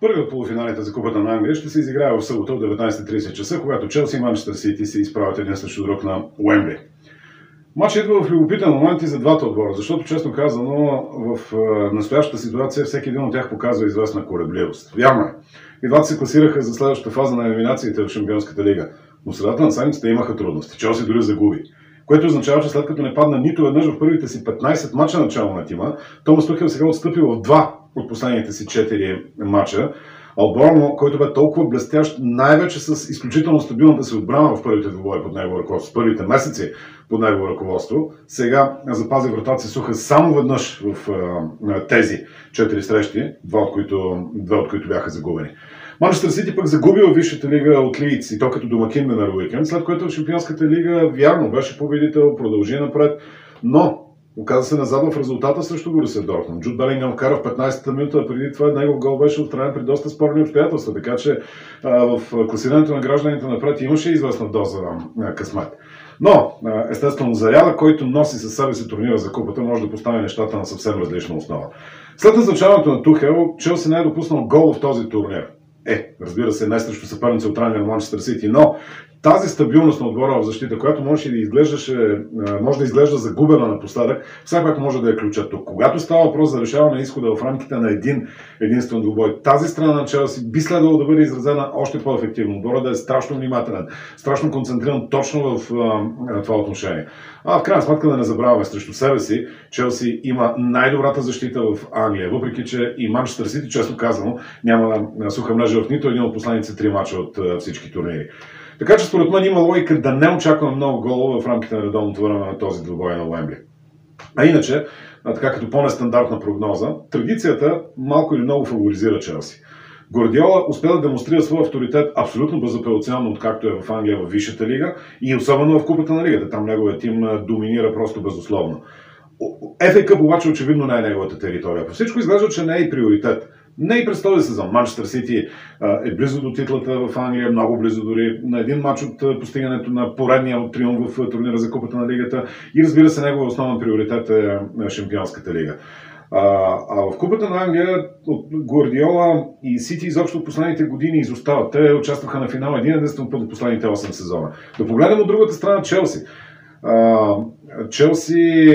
Първият полуфиналите за Купата на Англия ще се изиграе в събота от 19.30 часа, когато Челси и Манчестър Сити се изправят един срещу друг на Уембли. Матчът идва в любопитен момент и за двата отбора, защото честно казано в настоящата ситуация всеки един от тях показва известна корабливост. Вярно е. И двата се класираха за следващата фаза на елиминациите в Шампионската лига. Но средата на седмицата имаха трудности. Челси дори загуби. Което означава, че след като не падна нито веднъж в първите си 15 мача начало на тима, Томас Тухел сега отстъпи в два от последните си 4 мача. Алборно, който бе толкова блестящ, най-вече с изключително стабилната си отбрана в първите двубои под негово ръководство, в първите месеци под негово ръководство, сега запази вратата си суха само веднъж в тези 4 срещи, два от които, два от които бяха загубени. Манчестър Сити пък загуби в Висшата лига от Лиц и то като домакин на Уикенд, след което в Шампионската лига вярно беше победител, продължи напред, но Оказа се назад в резултата срещу Борусия Дортмунд. Джуд Белингъм вкара в 15-та минута, преди това негов гол беше отстранен при доста спорни обстоятелства. Така че а, в класирането на гражданите напред имаше известна доза на късмет. Но, естествено, заряда, който носи със себе си турнира за купата, може да постави нещата на съвсем различна основа. След назначаването на Тухел, Челси не е допуснал гол в този турнир. Е, разбира се, не срещу съперница от ранга на Манчестър Сити, но тази стабилност на отбора в защита, която може да изглеждаше, може да изглежда загубена напоследък, все пак може да е ключът тук. Когато става въпрос за решаване на изхода в рамките на един единствен двубой, тази страна на Челси би следвало да бъде изразена още по-ефективно. Отбора да е страшно внимателен, страшно концентриран точно в а, това отношение. А в крайна сметка да не забравяме срещу себе си, Челси има най-добрата защита в Англия, въпреки че и Манчестър Сити, често казано, няма суха мрежа в нито един от последните три мача от всички турнири. Така че според мен има логика да не очакваме много голове в рамките на редовното време на този двубой на Уембли. А иначе, така като по-нестандартна прогноза, традицията малко или много фаворизира Челси. Гордиола успя да демонстрира своя авторитет абсолютно безапелационно, откакто е в Англия в Висшата лига и особено в Купата на лигата. Там неговият тим доминира просто безусловно. FA обаче очевидно не е неговата територия. По всичко изглежда, че не е и приоритет. Не и през този сезон. Манчестър Сити е близо до титлата в Англия, много близо дори на един матч от постигането на поредния от триумф в турнира за Купата на лигата. И разбира се, неговия основен приоритет е Шампионската лига. А, а в Купата на Англия от Гвардиола и Сити изобщо от последните години изостават. Те участваха на финал един единствен път от последните 8 сезона. Да погледнем от другата страна Челси. А, Челси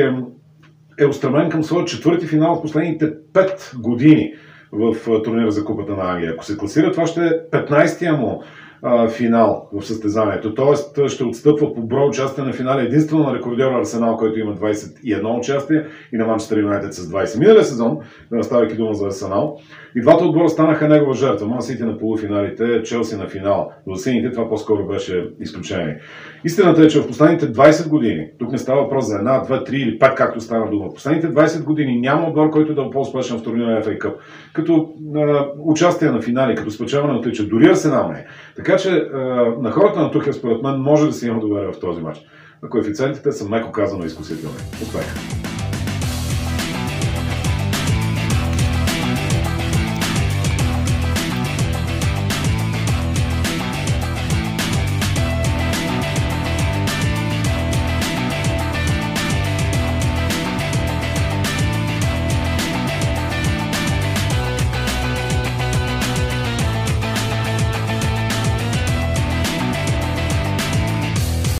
е устремен към своя четвърти финал в последните 5 години в турнира за Купата на Англия. Ако се класира, това ще е 15-я му а, финал в състезанието. Тоест ще отстъпва по брой участия на финали единствено на рекордьора Арсенал, който има 21 участия и на Манчестър Юнайтед с 20. Миналия сезон, ставайки дума за Арсенал, и двата отбора станаха негова жертва. Ман Сити на полуфиналите, Челси на финал. Но за сините това по-скоро беше изключение. Истината е, че в последните 20 години, тук не става въпрос за една, две, три или пет, както стана дума, в последните 20 години няма отбор, който да е по-успешен в турнира FA Cup. Като а, участие на финали, като спечаване на отличие. Дори Арсенал не е. Така че а, на хората на Тухел, според мен, може да се има доверие в този матч. На коефициентите са меко казано изкусителни. Успех!